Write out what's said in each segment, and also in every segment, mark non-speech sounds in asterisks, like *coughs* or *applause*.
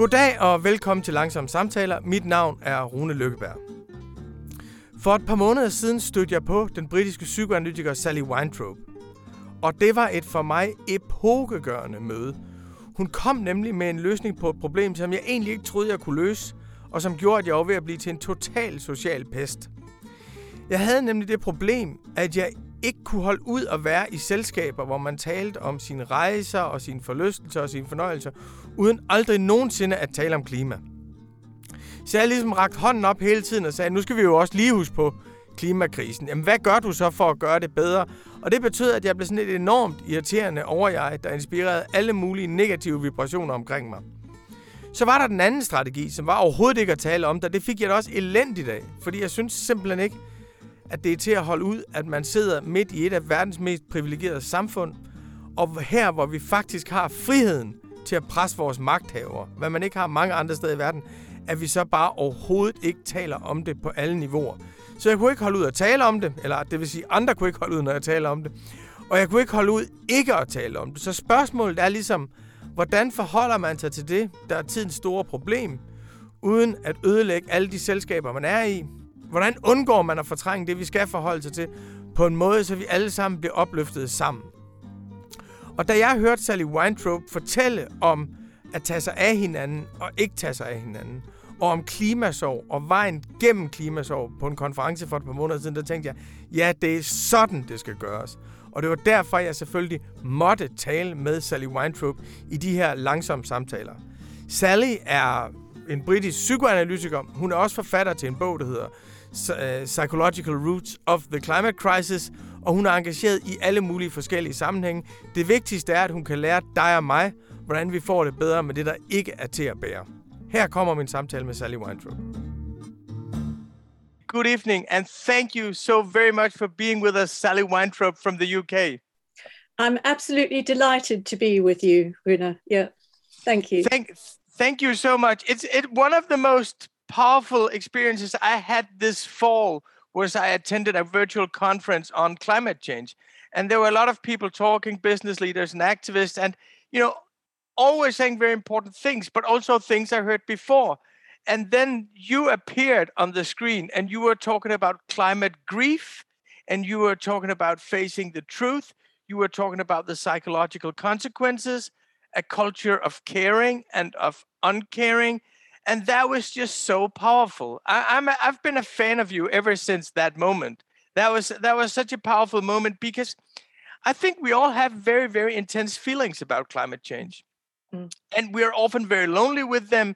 Goddag og velkommen til Langsomme Samtaler. Mit navn er Rune Lykkeberg. For et par måneder siden stødte jeg på den britiske psykoanalytiker Sally Weintraub. Og det var et for mig epokegørende møde. Hun kom nemlig med en løsning på et problem, som jeg egentlig ikke troede, jeg kunne løse, og som gjorde, at jeg var ved at blive til en total social pest. Jeg havde nemlig det problem, at jeg ikke kunne holde ud at være i selskaber, hvor man talte om sine rejser og sine forlystelser og sine fornøjelser, uden aldrig nogensinde at tale om klima. Så jeg ligesom rakt hånden op hele tiden og sagde, nu skal vi jo også lige huske på klimakrisen. Jamen, hvad gør du så for at gøre det bedre? Og det betød, at jeg blev sådan et enormt irriterende overjeg, der inspirerede alle mulige negative vibrationer omkring mig. Så var der den anden strategi, som var overhovedet ikke at tale om der Det fik jeg da også elendigt af, fordi jeg synes simpelthen ikke, at det er til at holde ud, at man sidder midt i et af verdens mest privilegerede samfund, og her, hvor vi faktisk har friheden til at presse vores magthavere, hvad man ikke har mange andre steder i verden, at vi så bare overhovedet ikke taler om det på alle niveauer. Så jeg kunne ikke holde ud at tale om det, eller det vil sige, andre kunne ikke holde ud, når jeg taler om det. Og jeg kunne ikke holde ud ikke at tale om det. Så spørgsmålet er ligesom, hvordan forholder man sig til det, der er tidens store problem, uden at ødelægge alle de selskaber, man er i? Hvordan undgår man at fortrænge det, vi skal forholde sig til, på en måde, så vi alle sammen bliver opløftet sammen? Og da jeg hørte Sally Weintraub fortælle om at tage sig af hinanden og ikke tage sig af hinanden, og om klimasorg og vejen gennem klimasorg på en konference for et par måneder siden, der tænkte jeg, ja, det er sådan, det skal gøres. Og det var derfor, jeg selvfølgelig måtte tale med Sally Weintraub i de her langsomme samtaler. Sally er en britisk psykoanalytiker. Hun er også forfatter til en bog, der hedder øh, Psychological Roots of the Climate Crisis, og hun er engageret i alle mulige forskellige sammenhænge. Det vigtigste er, at hun kan lære dig og mig, hvordan vi får det bedre med det, der ikke er til at bære. Her kommer min samtale med Sally Weintraub. Good evening, and thank you so very much for being with us, Sally Weintraub from the UK. I'm absolutely delighted to be with you, Runa. Yeah, thank you. Thank, thank you so much. It's it one of the most powerful experiences I had this fall was I attended a virtual conference on climate change, and there were a lot of people talking, business leaders and activists, and you know, always saying very important things, but also things I heard before. And then you appeared on the screen and you were talking about climate grief and you were talking about facing the truth. You were talking about the psychological consequences, a culture of caring and of uncaring. And that was just so powerful. I, I'm a, I've been a fan of you ever since that moment. That was that was such a powerful moment because I think we all have very, very intense feelings about climate change. Mm. and we're often very lonely with them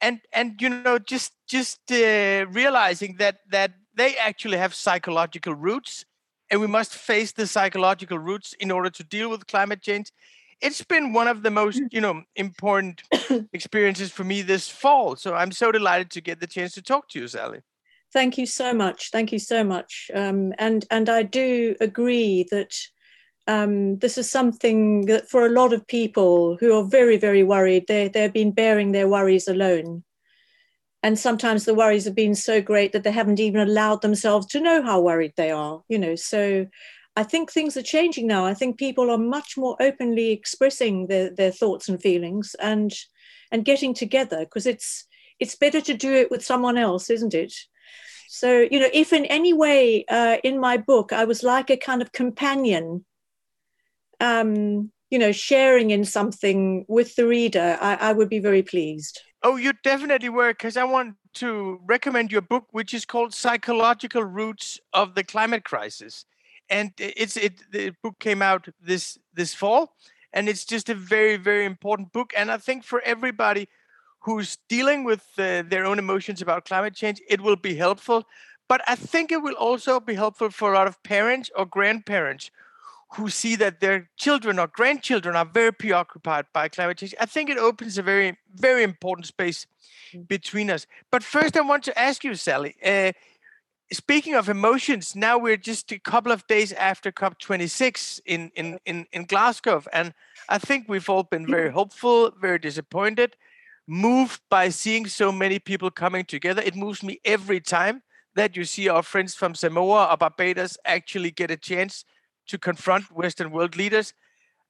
and and you know just just uh, realizing that that they actually have psychological roots and we must face the psychological roots in order to deal with climate change it's been one of the most mm. you know important *coughs* experiences for me this fall so i'm so delighted to get the chance to talk to you sally thank you so much thank you so much um, and and i do agree that um, this is something that for a lot of people who are very, very worried, they, they've been bearing their worries alone. And sometimes the worries have been so great that they haven't even allowed themselves to know how worried they are, you know. So I think things are changing now. I think people are much more openly expressing their, their thoughts and feelings and and getting together because it's it's better to do it with someone else, isn't it? So, you know, if in any way uh, in my book I was like a kind of companion um, you know, sharing in something with the reader, I, I would be very pleased. Oh, you definitely were, because I want to recommend your book, which is called Psychological Roots of the Climate Crisis. And it's it the book came out this this fall, and it's just a very, very important book. And I think for everybody who's dealing with uh, their own emotions about climate change, it will be helpful. But I think it will also be helpful for a lot of parents or grandparents who see that their children or grandchildren are very preoccupied by climate change. I think it opens a very, very important space mm. between us. But first, I want to ask you, Sally. Uh, speaking of emotions, now we're just a couple of days after COP26 in, in, in, in Glasgow, and I think we've all been very *laughs* hopeful, very disappointed, moved by seeing so many people coming together. It moves me every time that you see our friends from Samoa or Barbados actually get a chance to confront Western world leaders.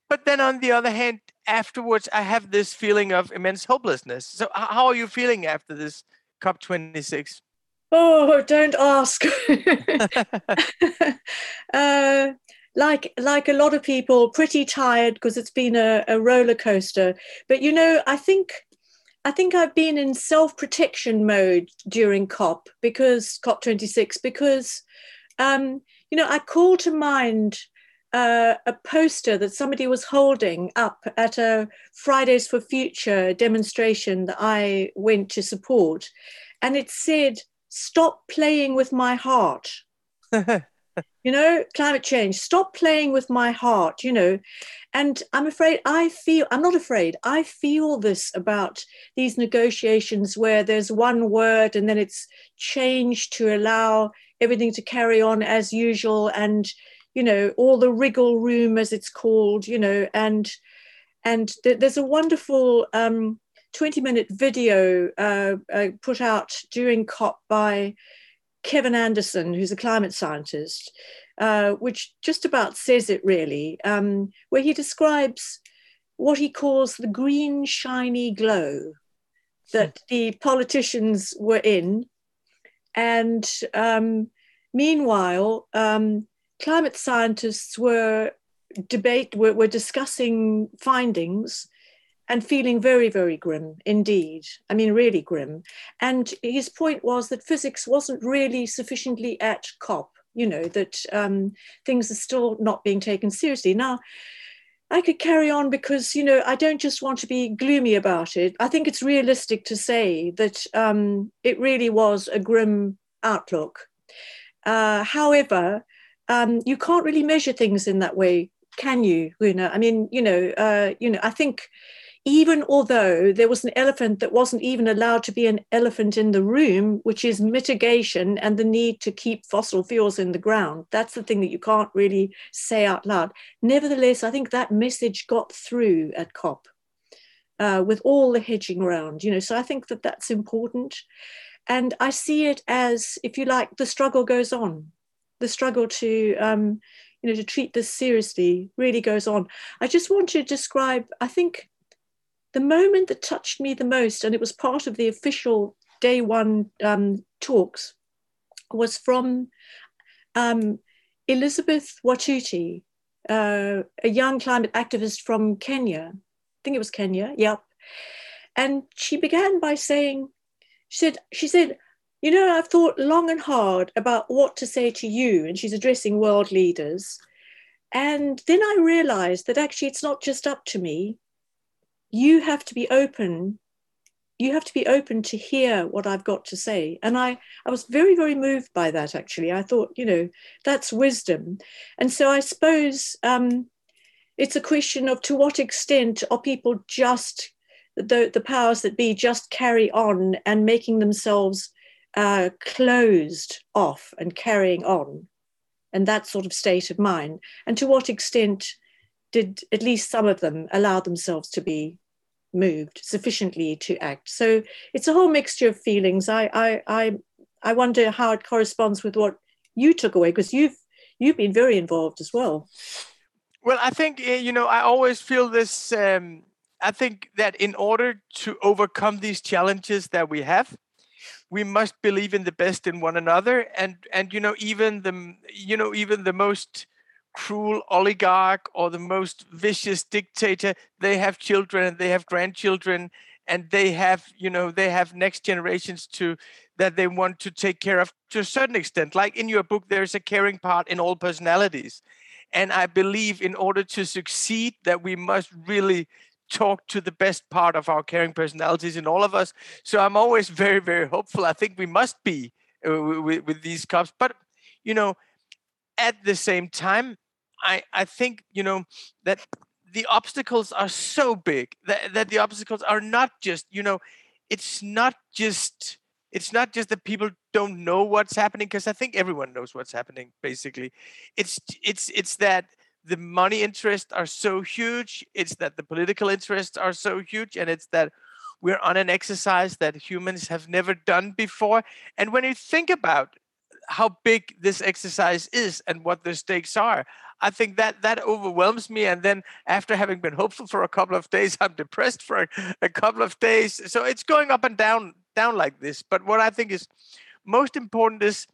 but then on the other hand, afterwards, I have this feeling of immense hopelessness. So, how are you feeling after this COP26? Oh, don't ask. *laughs* *laughs* uh, like like a lot of people, pretty tired because it's been a, a roller coaster. But you know, I think I think I've been in self protection mode during COP because COP26 because um, you know I call to mind uh, a poster that somebody was holding up at a Fridays for Future demonstration that I went to support, and it said, "Stop playing with my heart." you know, climate change. Stop playing with my heart. You know, and I'm afraid I feel, I'm not afraid, I feel this about these negotiations where there's one word and then it's changed to allow everything to carry on as usual and, you know, all the wriggle room as it's called, you know, and and th- there's a wonderful um, 20 minute video uh, uh, put out during COP by Kevin Anderson, who's a climate scientist, uh, which just about says it really, um, where he describes what he calls the green shiny glow that the politicians were in. And um, meanwhile, um, climate scientists were debate were, were discussing findings and feeling very, very grim indeed. I mean, really grim. And his point was that physics wasn't really sufficiently at COP you know, that um, things are still not being taken seriously. Now, I could carry on because, you know, I don't just want to be gloomy about it. I think it's realistic to say that um, it really was a grim outlook. Uh, however, um, you can't really measure things in that way, can you, Runa? I mean, you know, uh, you know, I think even although there was an elephant that wasn't even allowed to be an elephant in the room, which is mitigation and the need to keep fossil fuels in the ground. That's the thing that you can't really say out loud. Nevertheless, I think that message got through at COP uh, with all the hedging around, you know, so I think that that's important. And I see it as, if you like, the struggle goes on. The struggle to, um, you know, to treat this seriously really goes on. I just want to describe, I think, the moment that touched me the most, and it was part of the official day one um, talks, was from um, Elizabeth Wathuti, uh, a young climate activist from Kenya. I think it was Kenya, yep. And she began by saying, she said, she said, you know, I've thought long and hard about what to say to you, and she's addressing world leaders. And then I realized that actually it's not just up to me you have to be open you have to be open to hear what I've got to say. And I, I was very, very moved by that, actually. I thought, you know, that's wisdom. And so I suppose um, it's a question of to what extent are people just, the, the powers that be, just carry on and making themselves uh, closed off and carrying on, and that sort of state of mind. And to what extent did at least some of them allow themselves to be moved sufficiently to act. So it's a whole mixture of feelings. I I I, I wonder how it corresponds with what you took away because you've you've been very involved as well. Well, I think eh, you know I always feel this. Um, I think that in order to overcome these challenges that we have, we must believe in the best in one another, and and you know even the you know even the most cruel oligarch or the most vicious dictator. They have children and they have grandchildren and they have you know they have next generations to that they want to take care of to a certain extent. Like in your book there's a caring part in all personalities. And i believe in order to succeed that we must really talk to the best part of our caring personalities in all of us. So i'm always *laughs* very very hopeful. I think we must be uh, with, with these cops but you know at the same time I, I think, you know, that the obstacles are so big that, that the obstacles are not just, you know, it's not just it's not just that people don't know what's happening because i think everyone knows what's happening basically. It's it's it's that the money interests are so huge it's that the political interests are so huge and it's that we're on an exercise that humans have never done before. And when you think about how big this exercise is and what the stakes are I think that that overwhelms me. And then after having been hopeful for a couple of days, *laughs* I'm depressed for a, couple of days. So it's going up and down, down like this. But what I think is most important is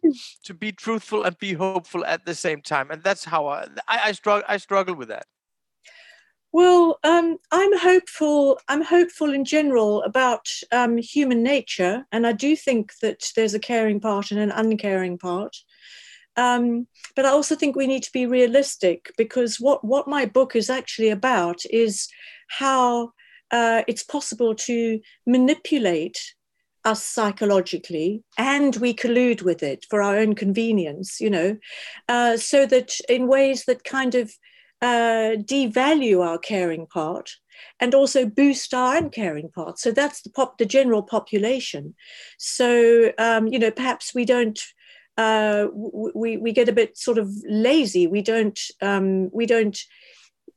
to be truthful and be hopeful at the same time. And that's how I I, I struggle I struggle with that. Well, um, I'm hopeful. I'm hopeful in general about um, human nature, and I do think that there's a caring part and an uncaring part. Um, but I also think we need to be realistic because what what my book is actually about is how uh, it's possible to manipulate us psychologically and we collude with it for our own convenience you know uh, so that in ways that kind of uh, devalue our caring part and also boost our uncaring part. So that's the pop, the general population. So um, you know, perhaps we don't. Uh, we we get a bit sort of lazy. We don't um, we don't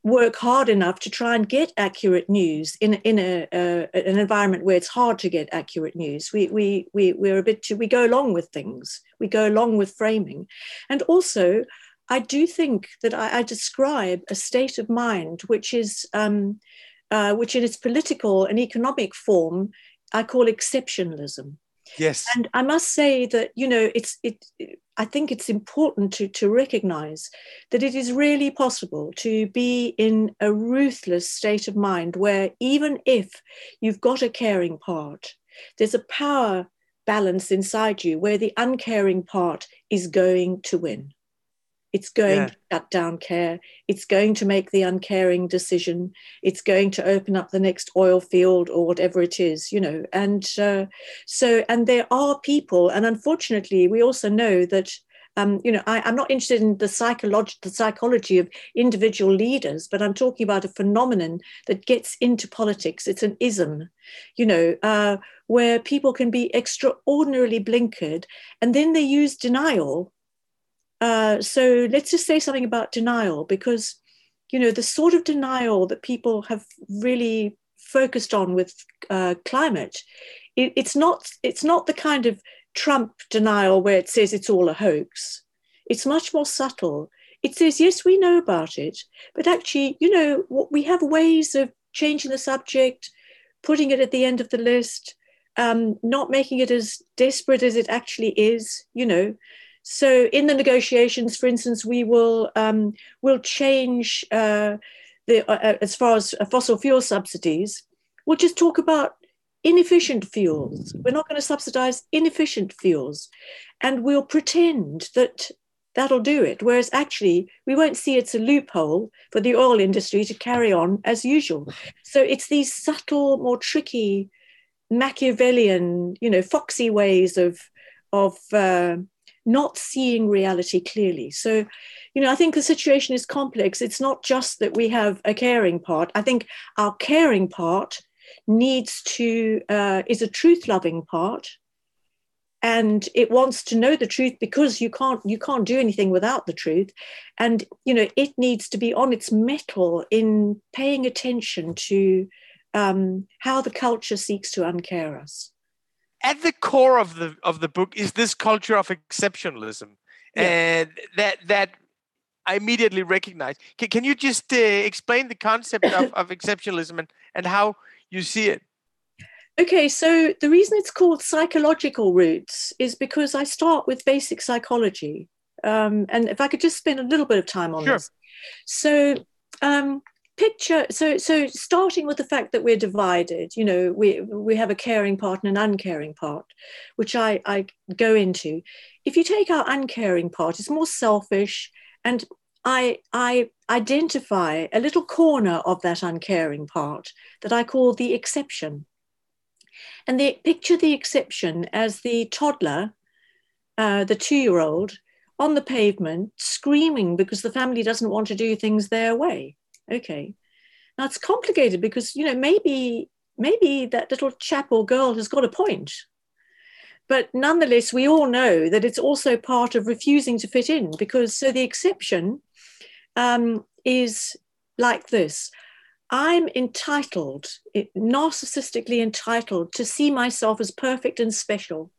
work hard enough to try and get accurate news in in a, an environment where it's hard to get accurate news. We we we we're a bit too, we go along with things. We go along with framing, and also I do think that I, I describe a state of mind which is, um, uh, which in its political and economic form, I call exceptionalism. Yes. And I must say that, you know, it's, it, I think it's important to, to recognize that it is really possible to be in a ruthless state of mind where even if you've got a caring part, there's a power balance inside you where the uncaring part is going to win. It's going yeah. to shut down care. It's going to make the uncaring decision. It's going to open up the next oil field or whatever it is, you know. And uh, so, and there are people, and unfortunately, we also know that. Um, you know, I, am not interested in the psychology, the psychology of individual leaders, but I'm talking about a phenomenon that gets into politics. It's an ism, you know, uh, where people can be extraordinarily blinkered, and then they use denial uh, so let's just say something about denial because, you know, the sort of denial that people have really focused on with uh, climate, it, it's not it's not the kind of Trump denial where it says it's all a hoax. It's much more subtle. It says yes, we know about it, but actually, you know, we have ways of changing the subject, putting it at the end of the list, um, not making it as desperate as it actually is. You know, so in the negotiations, for instance, we will um, will change uh, the uh, uh as far as uh, fossil fuel subsidies. We'll just talk about inefficient fuels. We're not going to subsidize inefficient fuels, and we'll pretend that that'll do it. Whereas actually, we won't see it's a loophole for the oil industry to carry on as usual. So it's these subtle, more tricky, Machiavellian, you know, foxy ways of of uh, not seeing reality clearly. So, you know, I think the situation is complex. It's not just that we have a caring part. I think our caring part needs to uh, is a truth loving part and it wants to know the truth because you can't you can't do anything without the truth and you know it needs to be on its mettle in paying attention to um, how the culture seeks to uncare us at the core of the of the book is this culture of exceptionalism, yeah. and that that I immediately recognize. Can, can you just uh, explain the concept of, *laughs* of exceptionalism and, and how you see it? Okay, so the reason it's called psychological roots is because I start with basic psychology. Um, and if I could just spend a little bit of time on sure. this. So, um, picture so so starting with the fact that we're divided you know we we have a caring part and an uncaring part which i i go into. If you take our uncaring part it's more selfish and i i identify a little corner of that uncaring part that i call the exception. And the picture the exception as the toddler uh, the two-year-old on the pavement screaming because the family doesn't want to do things their way okay. Now it's complicated because you know maybe maybe that little chap or girl has got a point. But nonetheless we all know that it's also part of refusing to fit in because so the exception um, is like this. I'm entitled narcissistically entitled to see myself as perfect and special.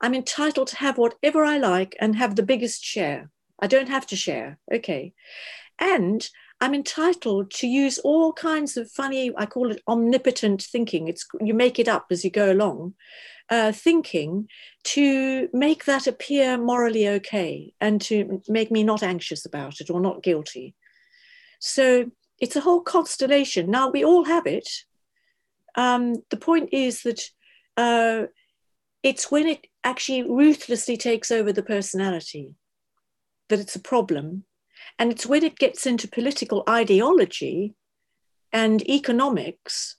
I'm entitled to have whatever i like and have the biggest share. I don't have to share. Okay. And I'm entitled to use all kinds of funny, I call it omnipotent thinking. It's you make it up as you go along, uh, thinking to make that appear morally okay and to make me not anxious about it or not guilty. So it's a whole constellation. Now we all have it. Um, the point is that uh, it's when it actually ruthlessly takes over the personality that it's a problem and it's when it gets into political ideology and economics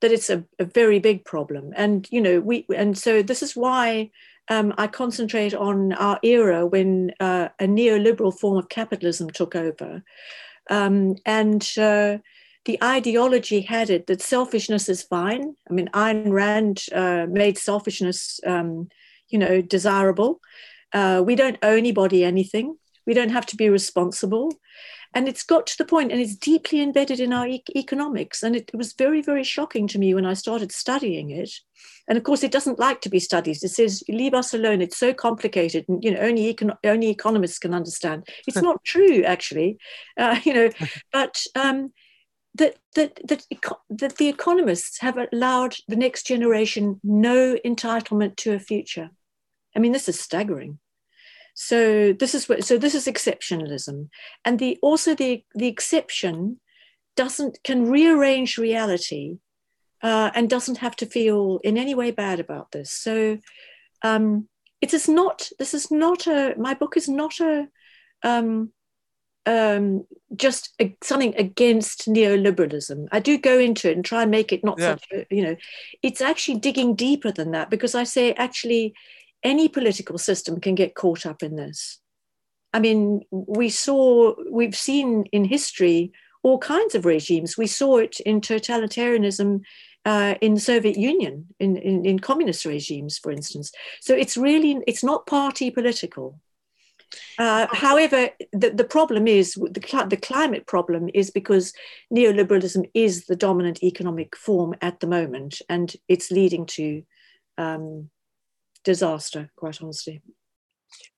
that it's a, a very big problem. And, you know, we, and so this is why um, I concentrate on our era when uh, a neoliberal form of capitalism took over. Um, and uh, the ideology had it that selfishness is fine. I mean, Ayn Rand uh, made selfishness, um, you know, desirable. Uh, we don't owe anybody anything. We don't have to be responsible. And it's got to the point, and it's deeply embedded in our e- economics. And it, it, was very, very shocking to me when I started studying it. And of course, it doesn't like to be studied. It says, "Leave us alone. It's so complicated, and you know, only econ- only economists can understand." It's *laughs* not true, actually. Uh, you know, *laughs* but um, that that that, that the economists have allowed the next generation no entitlement to a future. I mean, this is staggering. So this is what so this is exceptionalism, and the also the the exception doesn't can rearrange reality, uh, and doesn't have to feel in any way bad about this. So um, it is not. This is not a. My book is not a. Um, um, just a, something against neoliberalism. I do go into it and try and make it not yeah. such a, you know, it's actually digging deeper than that because I say actually any political system can get caught up in this. I mean, we saw, we've seen in history all kinds of regimes. We saw it in totalitarianism uh, in the Soviet Union, in, in, in, communist regimes, for instance. So it's really, it's not party political. Uh, however, the, the problem is, the, the climate problem is because neoliberalism is the dominant economic form at the moment, and it's leading to um, disaster, quite honestly.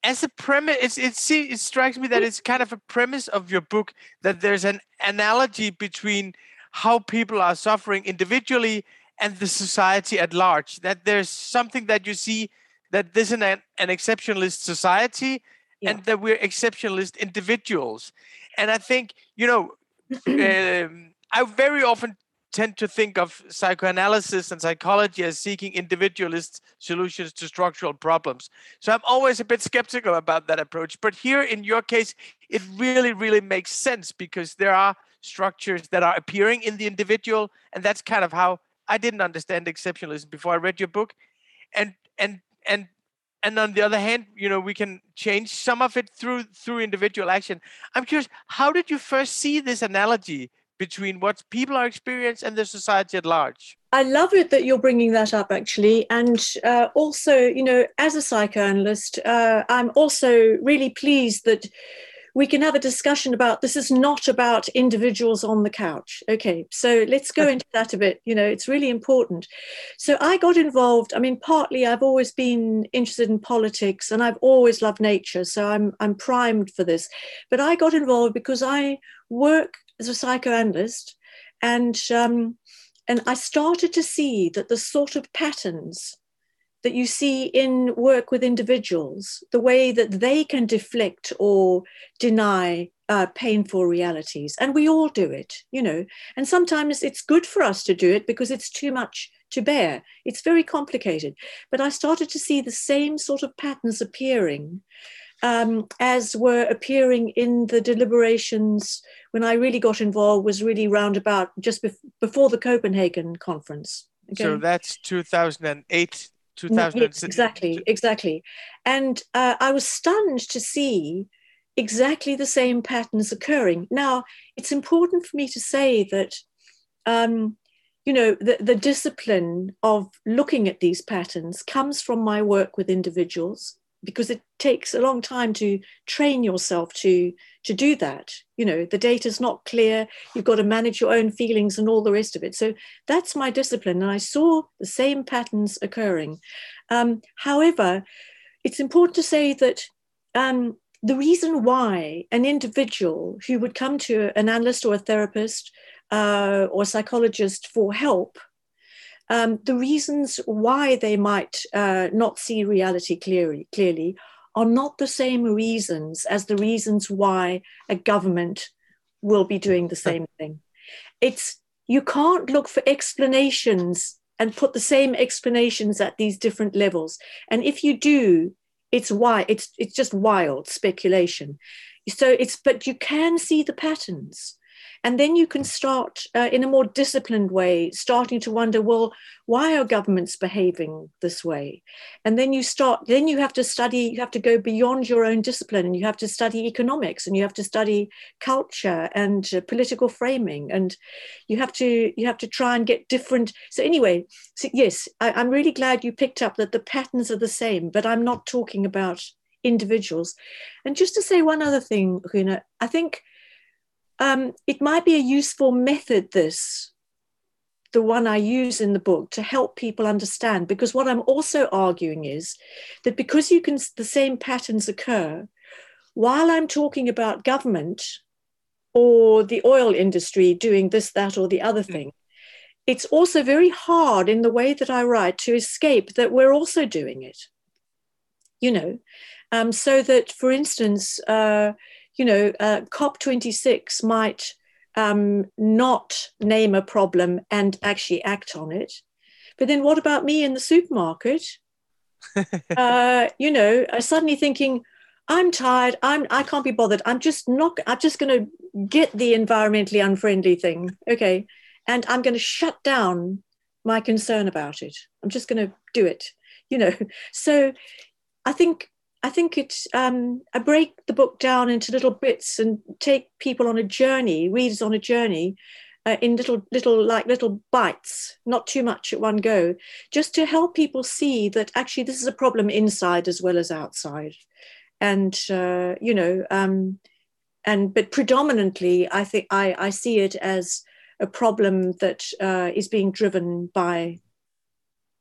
As a premise, it's, it's, it strikes me that it's kind of a premise of your book that there's an analogy between how people are suffering individually and the society at large. That there's something that you see that this is an, an exceptionalist society yeah. and that we're exceptionalist individuals. And I think, you know, *clears throat* um, I very often tend to think of psychoanalysis and psychology as seeking individualist solutions to structural problems. So I'm always a bit skeptical about that approach. But here in your case, it really, really makes sense because there are structures that are appearing in the individual. And that's kind of how I didn't understand exceptionalism before I read your book. And and and and on the other hand, you know, we can change some of it through through individual action. I'm curious, how did you first see this analogy between what people are experiencing and the society at large. I love it that you're bringing that up, actually. And uh, also, you know, as a psychoanalyst, uh, I'm also really pleased that we can have a discussion about this is not about individuals on the couch. Okay, so let's go into that a bit. You know, it's really important. So I got involved. I mean, partly I've always been interested in politics and I've always loved nature. So I'm, I'm primed for this. But I got involved because I work as a psychoanalyst, and um, and I started to see that the sort of patterns that you see in work with individuals, the way that they can deflect or deny uh, painful realities, and we all do it, you know. And sometimes it's good for us to do it because it's too much to bear. It's very complicated. But I started to see the same sort of patterns appearing um, as were appearing in the deliberations when I really got involved was really round about just bef- before the Copenhagen conference. So that's 2008, 2006. Exactly, exactly. And uh, I was stunned to see exactly the same patterns occurring. Now, it's important for me to say that, um, you know, the, the discipline of looking at these patterns comes from my work with individuals because it takes a long time to train yourself to to do that. You know the data's not clear. You've got to manage your own feelings and all the rest of it. So that's my discipline and i saw the same patterns occurring. Um, however it's important to say that um, the reason why an individual who would come to an analyst or a therapist uh, or psychologist for help, um, the reasons why they might uh, not see reality clearly, clearly are not the same reasons as the reasons why a government will be doing the same thing. It's you can't look for explanations and put the same explanations at these different levels. And if you do, it's why it's it's just wild speculation. So it's but you can see the patterns. And then you can start uh, in a more disciplined way, starting to wonder, well, why are governments behaving this way? And then you start, then you have to study, you have to go beyond your own discipline and you have to study economics and you have to study culture and uh, political framing. And you have to, you have to try and get different. So anyway, so yes, I, I'm really glad you picked up that the patterns are the same, but I'm not talking about individuals. And just to say one other thing, Rina, I think um, it might be a useful method, this, the one I use in the book, to help people understand. Because what I'm also arguing is that because you can, the same patterns occur, while I'm talking about government or the oil industry doing this, that, or the other hmm. thing, it's also very hard in the way that I write to escape that we're also doing it. You know, um, so that, for instance, uh, you know, uh, COP26 might um, not name a problem and actually act on it. But then what about me in the supermarket? *laughs* uh, you know, suddenly thinking, I'm tired. I'm I can't be bothered. I'm just not. I'm just going to get the environmentally unfriendly thing, okay, and I'm going to shut down my concern about it. I'm just going to do it, you know. *laughs* So, I think I think it's um, I break the book down into little bits and take people on a journey, readers on a journey, uh, in little little like little bites, not too much at one go, just to help people see that actually this is a problem inside as well as outside, and uh, you know, um, and but predominantly I think I, I see it as a problem that uh, is being driven by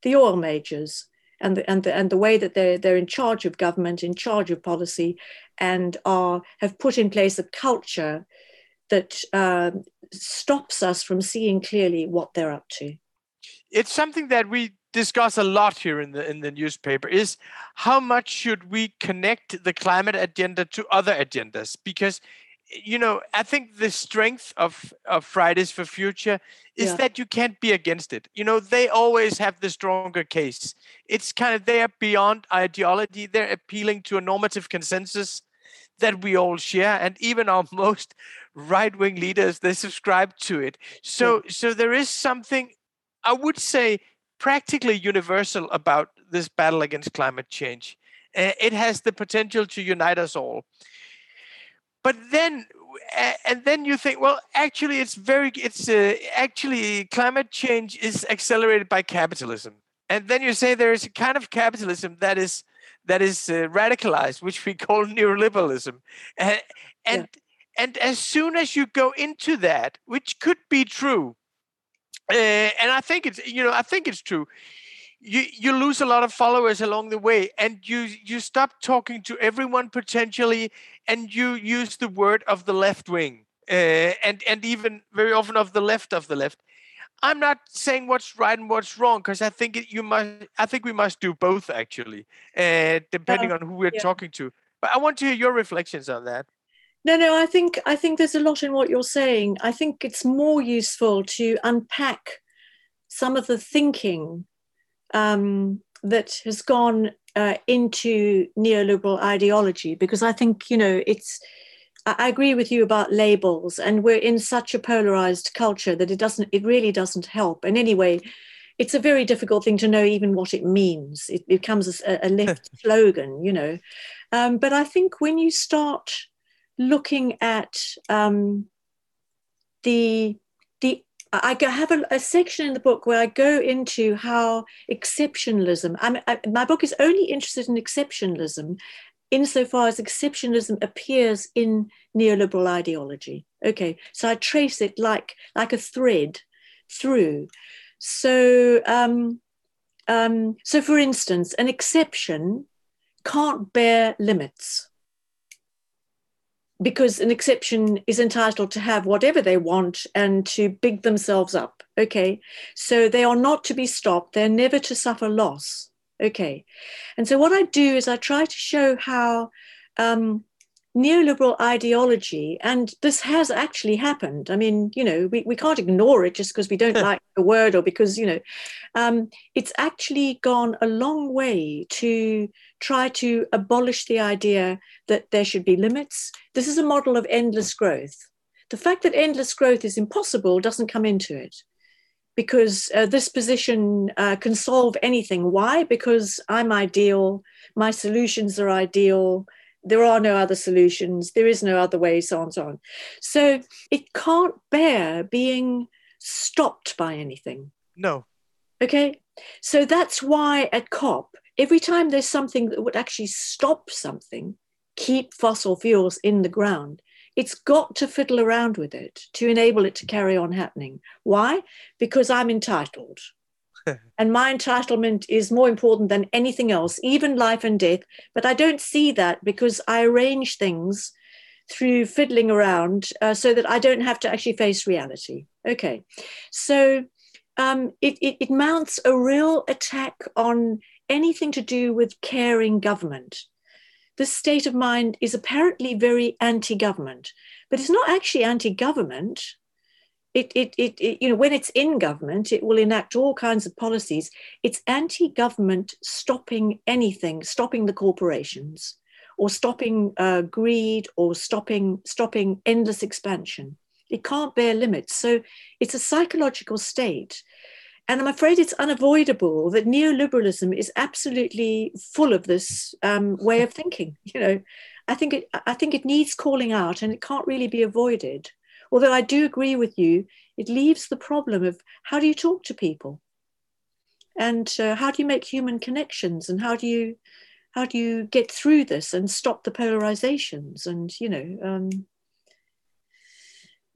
the oil majors and the, and the, and the way that they're, they're in charge of government, in charge of policy, and are have put in place a culture that uh, stops us from seeing clearly what they're up to. It's something that we discuss a lot here in the in the newspaper is how much should we connect the climate agenda to other agendas because you know, I think the strength of, of Fridays for Future is yeah. that you can't be against it. You know, they always have the stronger case. It's kind of they are beyond ideology. They're appealing to a normative consensus that we all share, and even our *laughs* most right-wing leaders they subscribe to it. So, yeah. so there is something I would say practically universal about this battle against climate change. Uh, it has the potential to unite us all but then and then you think well actually it's very it's uh, actually climate change is accelerated by capitalism and then you say there is a kind of capitalism that is that is uh, radicalized which we call *laughs* neoliberalism and and yeah. and as soon as you go into that which could be true uh, and i think it's you know i think it's true you you lose a lot of followers along the way and you you stop talking to everyone potentially and you use the word of the left wing uh, and and even very often of the left of the left. I'm not saying what's right and what's wrong because i think it, you must i think we must do both actually uh, depending on who we're yeah. talking to. But i want to hear your reflections on that. No no i think i think there's a lot in what you're saying. I think it's more useful to unpack some of the thinking um, that has gone uh, into neoliberal ideology because I think you know it's. I agree with you about labels, and we're in such a polarized culture that it doesn't. It really doesn't help. And anyway, it's a very difficult thing to know even what it means. It becomes a, a *laughs* left slogan, you know. Um, but I think when you start looking at um, the the I have a, a, section in the book where I go into how exceptionalism, I, my book is only interested in exceptionalism insofar as exceptionalism appears in neoliberal ideology. Okay, so I trace it like, like a thread through. So, um, um, so for instance, an exception can't bear limits. Because an exception is entitled to have whatever they want and to big themselves up. Okay. So they are not to be stopped. They're never to suffer loss. Okay. And so what I do is I try to show how um, neoliberal ideology, and this has actually happened. I mean, you know, we, we can't ignore it just because we don't *laughs* like the word or because, you know, um, it's actually gone a long way to try to abolish the idea that there should be limits. This is a model of endless growth. The fact that endless growth is impossible doesn't come into it because uh, this position uh, can solve anything. Why? Because I'm ideal, my solutions are ideal, there are no other solutions, there is no other way, so on so on. So it can't bear being stopped by anything. No. Okay. So that's why at COP, every time there's something that would actually stop something, keep fossil fuels in the ground, it's got to fiddle around with it to enable it to carry on happening. Why? Because I'm entitled. And my entitlement is more important than anything else, even life and death. But I don't see that because I arrange things through fiddling around uh, so that I don't have to actually face reality. Okay. So um, it, it, it mounts a real attack on anything to do with caring government. This state of mind is apparently very anti government, but it's not actually anti government it, it, it, it, you know, when it's in government, it will enact all kinds of policies. It's anti-government stopping anything, stopping the corporations, or stopping uh, greed, or stopping stopping endless expansion. It can't bear limits. So it's a psychological state. And I'm afraid it's unavoidable that neoliberalism is absolutely full of this um, way of thinking. You know, I think it, I think it needs calling out, and it can't really be avoided. Although I do agree with you, it leaves the problem of how do you talk to people, and uh, how do you make human connections, and how do you how do you get through this and stop the polarizations, and you know, um,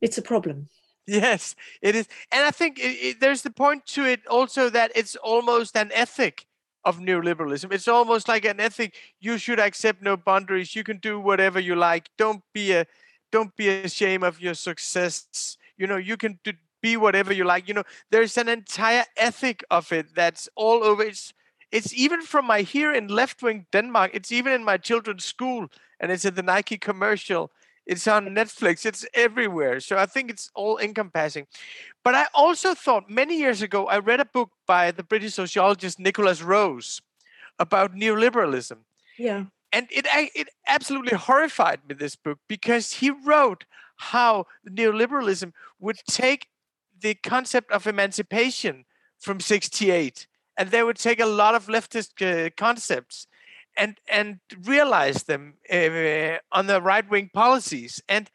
it's a problem. Yes, it is, and I think it, it, there's the point to it also that it's almost an ethic of neoliberalism. It's almost like an ethic. You should accept no boundaries. You can do whatever you like. Don't be a don't be ashamed of your success. You know you can do, be whatever you like. You know there's an entire ethic of it that's all over. It's it's even from my here in left wing denmark it's even in my children's school and it's in the nike commercial. It's on netflix. It's everywhere. So i think it's all encompassing. But i also thought many years ago i read a book by the british sociologist Nikolas Rose about neoliberalism. Yeah and it it absolutely horrified me this book because he wrote how neoliberalism would take the concept of emancipation from 68 and they would take a lot of leftist uh, concepts and and realize them uh, on the right wing policies. And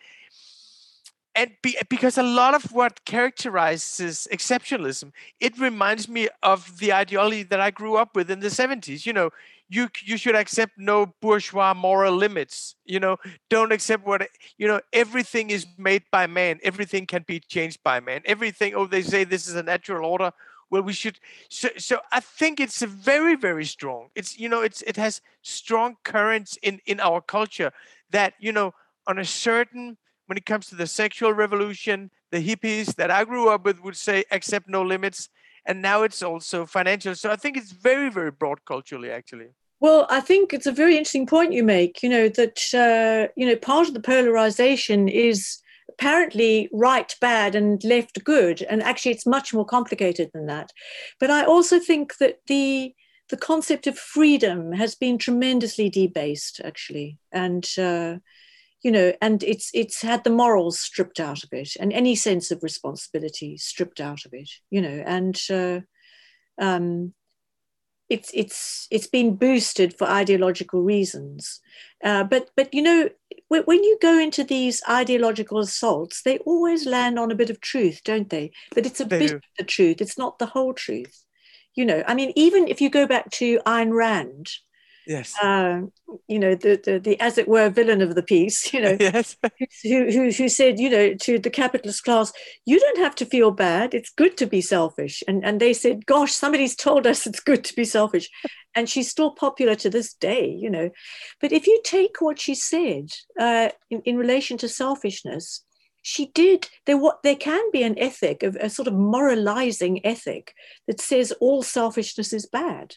and be, because a lot of what characterizes exceptionalism it reminds me of the ideology that i grew up with in the 70s you know you you should accept no bourgeois moral limits you know? Don't accept what you know everything is made by man. Everything can be changed by man. Everything oh they say this is a natural order. Well we should so so i think it's a very very strong. It's you know it's it has strong currents in in our culture that you know on a certain when it comes to the sexual revolution the hippies that i grew up with would say accept no limits and now it's also financial. So I think it's very, very broad culturally, actually. Well, I think it's a very interesting point you make. You know that uh, you know part of the polarization is apparently right bad and left good, and actually it's much more complicated than that. But I also think that the the concept of freedom has been tremendously debased, actually, and uh, you know, and it's it's had the morals stripped out of it, and any sense of responsibility stripped out of it, you know, and uh, um, it's it's it's been boosted for ideological reasons. Uh, but but you know, when you go into these ideological assaults, they always land on a bit of truth, don't they? But it's a they bit do. of the truth. It's not the whole truth. You know, I mean, even if you go back to Ayn Rand, Yes. Uh, you know, the, the, the, as it were, villain of the piece, you know, *laughs* yes. who, who, who said, you know, to the capitalist class, you don't have to feel bad. It's good to be selfish. And, and they said, gosh, somebody's told us it's good to be selfish. And she's still popular to this day, you know. But if you take what she said uh, in, in relation to selfishness, she did there what there can be an ethic of a sort of moralizing ethic that says all selfishness is bad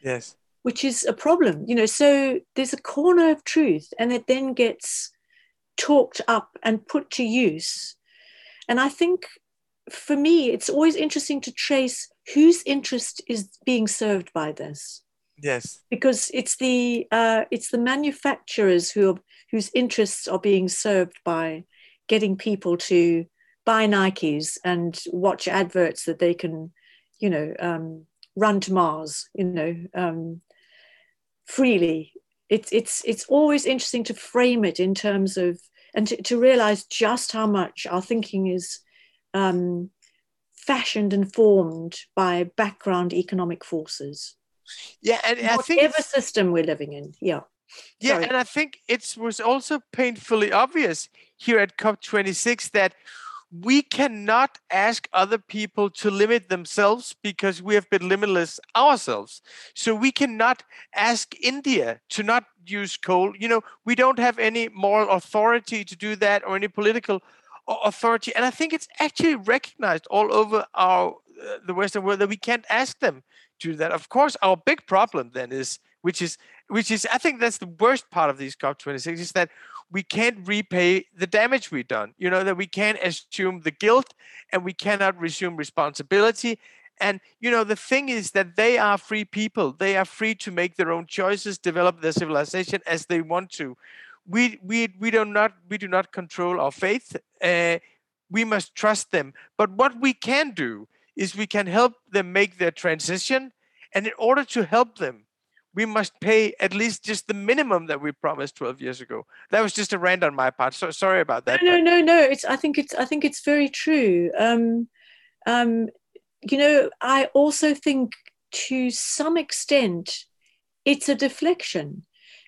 yes which is a problem you know. So there's a corner of truth and it then gets talked up and put to use. And i think for me it's always interesting to trace whose interest is being served by this. Yes. Because it's the uh, it's the manufacturers who are, whose interests are being served by getting people to buy Nikes and watch adverts that they can, you know, um, run to Mars, you know, um, freely. It's it's it's always interesting to frame it in terms of and to, to realize just how much our thinking is um, fashioned and formed by background economic forces. Yeah, and Whatever I think system we're living in. Yeah. Yeah, Sorry. and I think it was also painfully obvious here at COP26 that we cannot ask other people to limit themselves because we have been limitless ourselves. So we cannot ask India to not use coal. You know, we don't have any moral authority to do that or any political authority. And I think it's actually recognized all over our uh, the Western world that we can't ask them to do that. Of course, our big problem then is, which is which is I think that's the worst part of these COP26 is that we can't repay the damage we've done. You know that we can't assume the guilt and we cannot resume responsibility. And you know the thing is that they are free people. They are free to make their own choices, develop their civilization as they want to. We we we do not we do not control our faith. Uh, we must trust them. But what we can do is we can help them make their transition. And in order to help them, we must pay at least just the minimum that we promised 12 years ago. That was just a rant on my part. So sorry about that. No, no, no, no. It's I think it's I think it's very true. Um, um, you know, I also think to some extent it's a deflection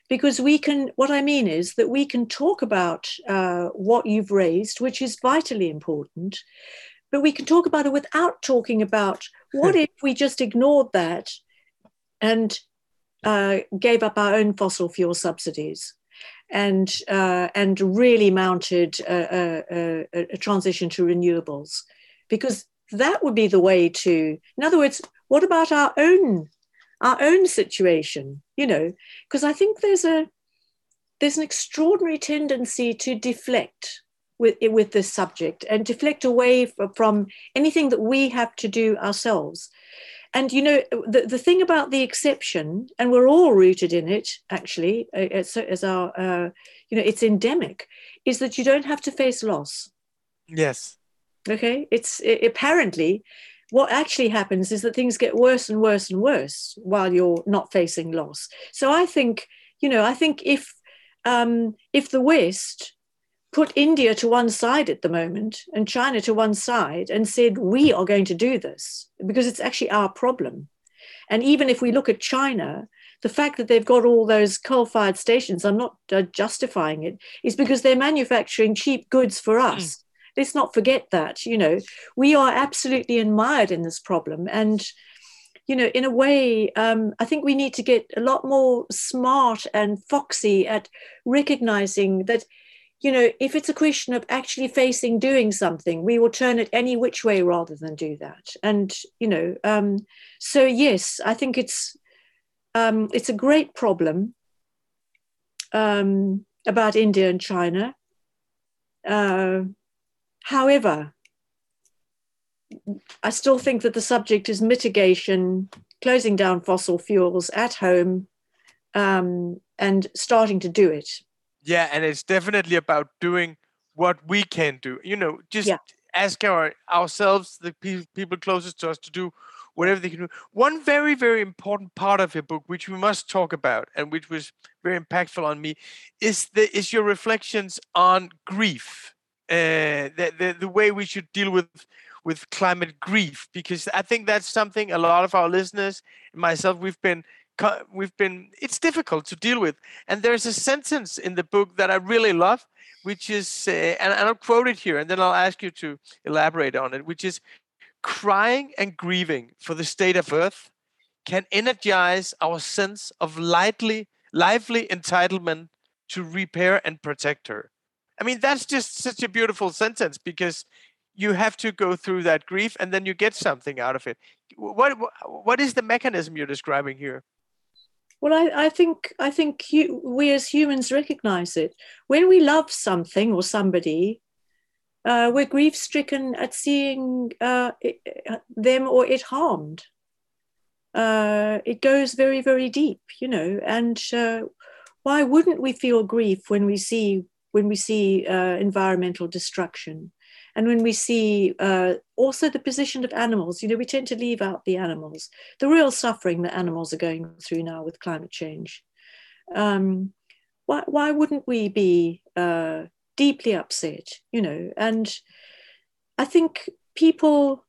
because we can what i mean is that we can talk about uh, what you've raised which is vitally important but we can talk about it without talking about *laughs* what if we just ignored that and uh, gave up our own fossil fuel subsidies and uh, and really mounted a, a, a, transition to renewables. Because that would be the way to in other words what about our own our own situation you know? Because i think there's a there's an extraordinary tendency to deflect with with this subject and deflect away from anything that we have to do ourselves and you know the, the thing about the exception and we're all rooted in it actually as, as our uh, you know it's endemic is that you don't have to face loss. Yes. Okay? It's it, apparently what actually happens is that things get worse and worse and worse while you're not facing loss. So i think you know i think if um, if the west put India to one side at the moment and China to one side and said, we are going to do this because it's actually our problem. And even if we look at China, the fact that they've got all those coal fired stations, I'm not uh, justifying it, is because they're manufacturing cheap goods for hmm. us. Mm. Let's not forget that. You know, we are absolutely admired in this problem. And, you know, in a way, um, I think we need to get a lot more smart and foxy at recognizing that you know, if it's a question of actually facing doing something, we will turn it any which way rather than do that. And you know, um, so yes, I think it's um, it's a great problem um, about India and China. Uh, however, I still think that the subject is mitigation, closing down fossil fuels at home, um, and starting to do it yeah, and it's definitely about doing what we can do. You know, just yeah. ask our ourselves, the pe- people closest to us, to do whatever they can do. One very, very important part of your book, which we must talk about, and which was very impactful on me, is the is your reflections on grief. Uh, the, the the way we should deal with with climate grief, because I think that's something a lot of our listeners, myself, we've been we've been it's difficult to deal with. And there's a sentence in the book that i really love which is uh, and, and i'll quote it here and then i'll ask you to elaborate on it which is crying and grieving for the state of earth can energize our sense of lightly lively entitlement to repair and protect her. I mean that's just such a beautiful sentence because you have to go through that grief and then you get something out of it. What what is the mechanism you're describing here well, I, I think I think you, we as humans recognize it when we love something or somebody. Uh, we're grief stricken at seeing uh, it, uh, them or it harmed. Uh, it goes very, very deep, you know. And uh, why wouldn't we feel grief when we see when we see uh, environmental destruction? And when we see uh, also the position of animals, you know, we tend to leave out the animals, the real suffering that animals are going through now with climate change. Um, why, why wouldn't we be uh, deeply upset, you know? And I think people,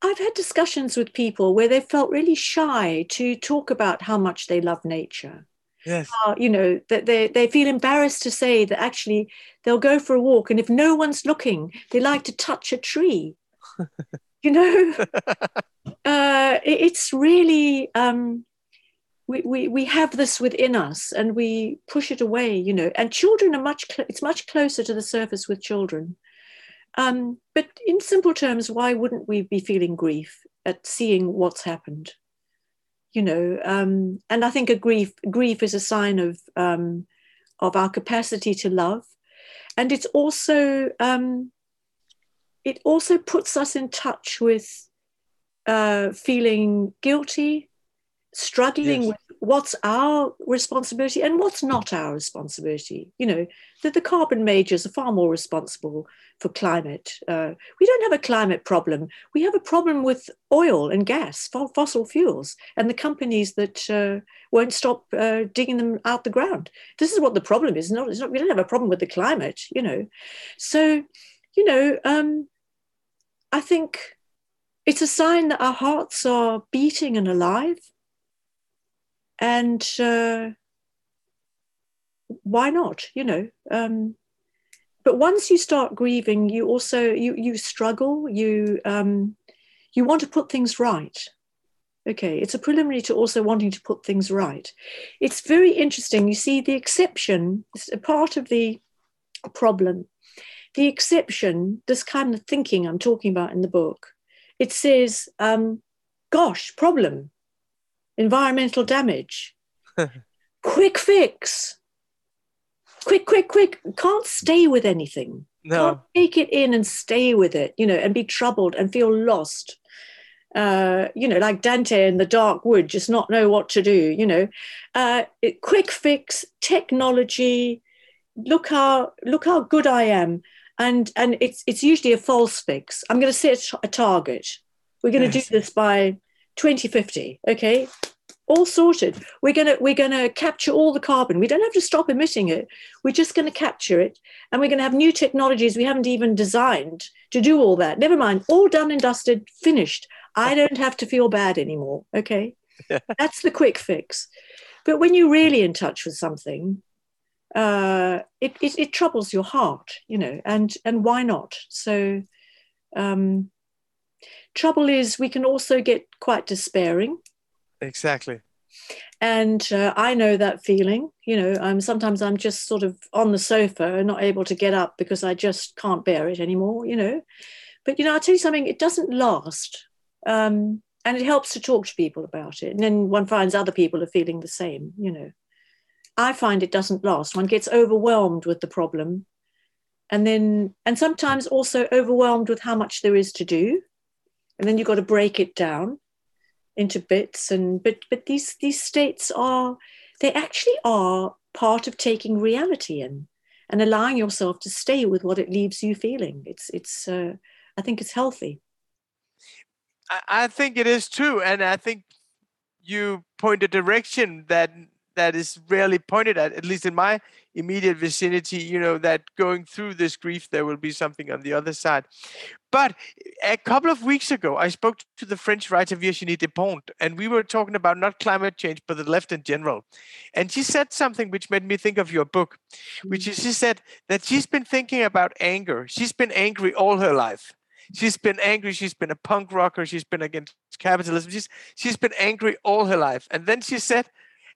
I've had discussions with people where they felt really shy to talk about how much they love nature yes. Uh, you know, that they, they feel embarrassed to say that actually they'll go for a walk and if no one's looking, they like to touch a tree. *laughs* you know, *laughs* uh, it, it's really, um, we, we, we have this within us and we push it away, you know, and children are much, cl- it's much closer to the surface with children. Um, but in simple terms, why wouldn't we be feeling grief at seeing what's happened? You know um, and i think a grief grief is a sign of um, of our capacity to love. And it's also um, it also puts us in touch with uh, feeling guilty struggling yes. with what's our responsibility and what's not our responsibility. You know, that the carbon majors are far more responsible for climate. Uh, we don't have a climate problem. We have a problem with oil and gas, fossil fuels, and the companies that uh, won't stop uh, digging them out the ground. This is what the problem is. Not, it's not, we don't have a problem with the climate, you know. So, you know, um, I think it's a sign that our hearts are beating and alive and uh, why not you know um, but once you start grieving you also you you struggle you um, you want to put things right. Okay it's a preliminary to also wanting to put things right. It's very interesting. You see the exception is a part of the problem. The exception this kind of thinking i'm talking about in the book it says um, gosh problem environmental damage. *laughs* quick fix. Quick, quick, quick. Can't stay with anything. No. Can't take it in and stay with it, you know, and be troubled and feel lost. Uh, you know, like Dante in the dark wood, just not know what to do, you know. Uh, it, quick fix, technology, look how look how good I am. And and it's it's usually a false fix. I'm going to set a target. We're going to yes. do this by 2050 okay? All sorted. We're going to we're going to capture all the carbon. We don't have to stop emitting it. We're just going to capture it and we're going to have new technologies we haven't even designed to do all that. Never mind. All done and dusted finished. I *laughs* don't have to feel bad anymore okay? That's the quick fix. But when you're really in touch with something uh, it, it, it troubles your heart you know and and why not? So um, trouble is we can also get quite despairing. Exactly. And uh, i know that feeling you know i'm sometimes i'm just sort of on the sofa and not able to get up because i just can't bear it anymore you know. But you know i'll tell you something it doesn't last um, and it helps to talk to people about it. And then one finds other people are feeling the same you know. I find it doesn't last. One gets overwhelmed with the problem and then and sometimes also overwhelmed with how much there is to do and then you've got to break it down into bits and but but these these states are they actually are part of taking reality in and allowing yourself to stay with what it leaves you feeling. It's it's uh, i think it's healthy. I, I think it is too. And i think you point a direction that that is rarely pointed at, at least in my immediate vicinity, you know, that going through this grief, there will be something on the other side. But a couple of weeks ago, I spoke to the French writer Virginie Despentes, and we were talking about not climate change, but the left in general. And she said something which made me think of your book, which is she said that she's been thinking about anger. She's been angry all her life. She's been angry. She's been a punk rocker. She's been against capitalism. She's she's been angry all her life. And then she said,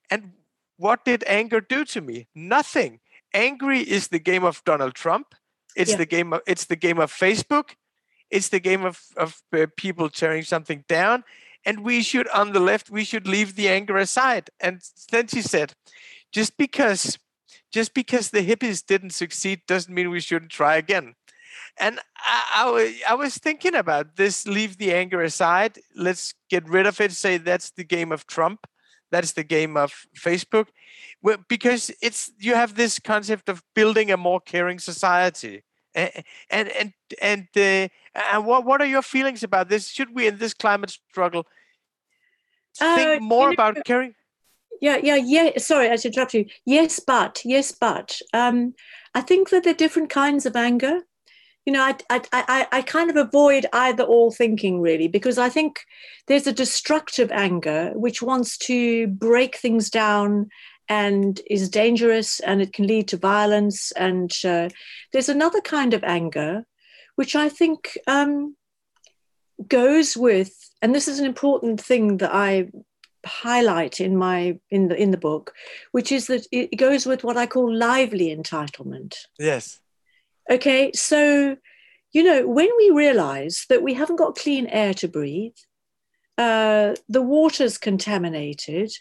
and what did anger do to me? Nothing. Angry is the game of Donald Trump. It's yeah. the game of it's the game of Facebook. It's the game of of uh, people tearing something down. And we should, on the left, we should leave the anger aside. And then she said, just because just because the hippies didn't succeed doesn't mean we shouldn't try again. And I, I, I was thinking about this leave the anger aside. Let's get rid of it. Say that's the game of Trump. That's the game of Facebook. Well, because it's you have this concept of building a more caring society. And and and uh, and what what are your feelings about this? Should we in this climate struggle think uh, more you know, about caring? Yeah, yeah, yeah. Sorry, I interrupt you. Yes, but yes, but um, I think that there are different kinds of anger you know, I, I, I, I kind of avoid either all thinking really because I think there's a destructive anger which wants to break things down and is dangerous and it can lead to violence. And uh, there's another kind of anger which I think um, goes with, and this is an important thing that I highlight in my in the in the book, which is that it goes with what I call lively entitlement. Yes Okay, so, you know, when we realize that we haven't got clean air to breathe, uh, the water's contaminated,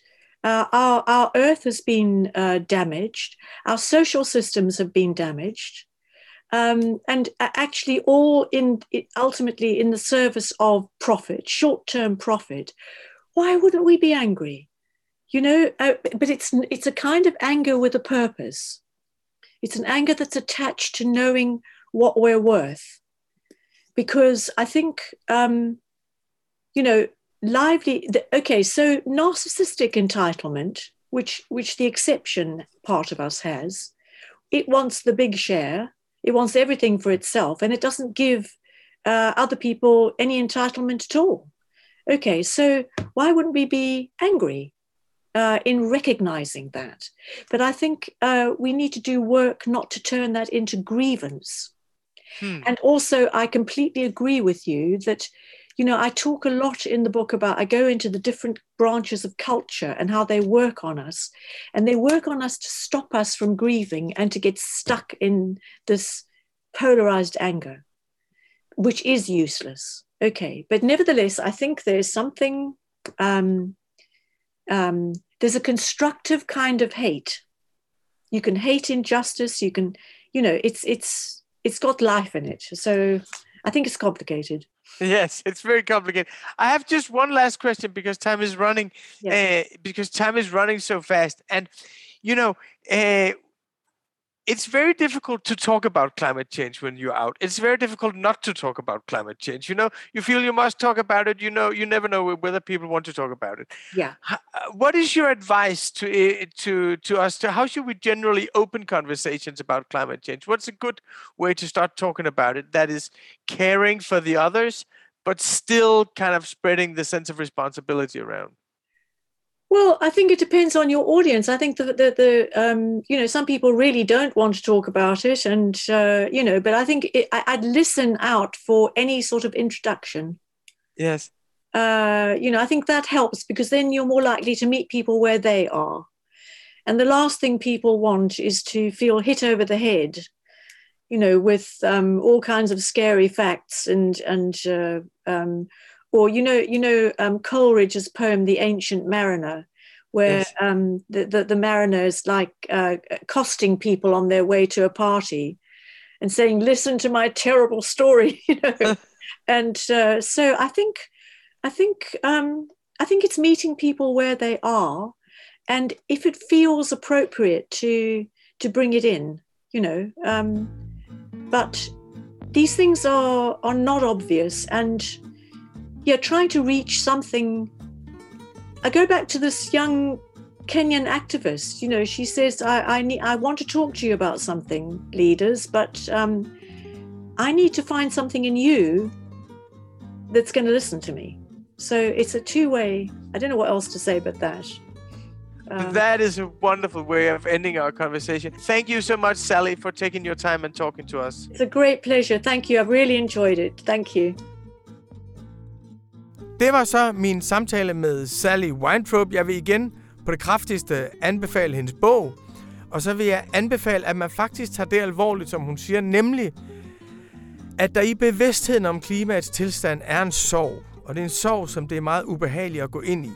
uh, our, our earth has been uh, damaged, our social systems have been damaged, um, and actually all in ultimately in the service of profit, short-term profit. Why wouldn't we be angry? You know, uh, but it's it's a kind of anger with a purpose. It's an anger that's attached to knowing what we're worth. Because I think, um, you know, lively, the, okay, so narcissistic entitlement, which, which the exception part of us has, it wants the big share, it wants everything for itself, and it doesn't give uh, other people any entitlement at all. Okay, so why wouldn't we be angry uh, in recognizing that. But I think uh, we need to do work not to turn that into grievance. Hmm. And also, I completely agree with you that, you know, I talk a lot in the book about, I go into the different branches of culture and how they work on us. And they work on us to stop us from grieving and to get stuck in this polarized anger, which is useless. Okay. But nevertheless, I think there's something. Um, um, there's a constructive kind of hate. You can hate injustice. You can, you know, it's it's it's got life in it. So I think it's complicated. Yes, it's very complicated. I have just one last question because time is running. Yes. Uh, because time is running so fast, and you know, uh, it's very difficult to talk about climate change when you're out. It's very difficult not to talk about climate change. You know, you feel you must talk about it. You know, you never know whether people want to talk about it. Yeah. Uh, what is your advice to eh, to to us? To how should we generally open conversations about climate change? What's a good way to start talking about it? That is caring for the others, but still kind of spreading the sense of responsibility around. Well, I think it depends on your audience. I think that the, the um, you know some people really don't want to talk about it, and uh, you know, but I think it, I, would listen out for any sort of introduction. Yes. Uh, you know, I think that helps because then you're more likely to meet people where they are, and the last thing people want is to feel hit over the head, you know, with um, all kinds of scary facts and and uh, um, or you know you know um, Coleridge's poem The Ancient Mariner where yes. um, the, the, the mariner is like uh, accosting people on their way to a party and saying listen to my terrible story *laughs* you know *laughs* and uh, so I think I think um, I think it's meeting people where they are and if it feels appropriate to to bring it in you know um, but these things are are not obvious and yeah, trying to reach something. I go back to this young Kenyan activist. You know, she says, I, I, need, I want to talk to you about something, leaders, but um, I need to find something in you that's going to listen to me. So it's a two way, I don't know what else to say but that. Um, that is a wonderful way of ending our conversation. Thank you so much, Sally, for taking your time and talking to us. It's a great pleasure. Thank you. I've really enjoyed it. Thank you. Det var så min samtale med Sally Weintraub. Jeg vil igen på det kraftigste anbefale hendes bog. Og så vil jeg anbefale, at man faktisk tager det alvorligt, som hun siger, nemlig, at der i bevidstheden om klimaets tilstand er en sorg. Og det er en sorg, som det er meget ubehageligt at gå ind i.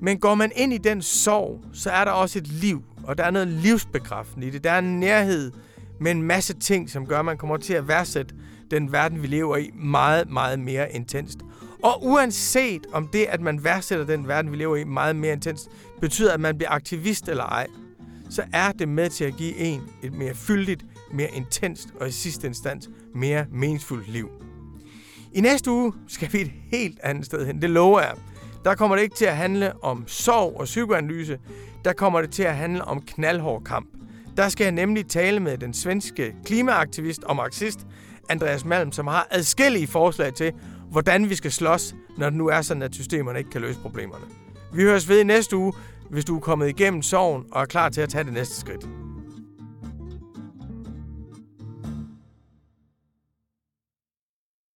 Men går man ind i den sorg, så er der også et liv, og der er noget livsbekræftende i det. Der er en nærhed med en masse ting, som gør, at man kommer til at værdsætte den verden, vi lever i, meget, meget mere intenst. Og uanset om det, at man værdsætter den verden, vi lever i, meget mere intens, betyder, at man bliver aktivist eller ej, så er det med til at give en et mere fyldigt, mere intenst og i sidste instans mere meningsfuldt liv. I næste uge skal vi et helt andet sted hen, det lover jeg. Der kommer det ikke til at handle om sorg og psykoanalyse, der kommer det til at handle om knaldhård kamp. Der skal jeg nemlig tale med den svenske klimaaktivist og marxist Andreas Malm, som har adskillige forslag til, hvordan vi skal slås, når det nu er sådan, at systemerne ikke kan løse problemerne. Vi høres ved i næste uge, hvis du er kommet igennem sorgen og er klar til at tage det næste skridt.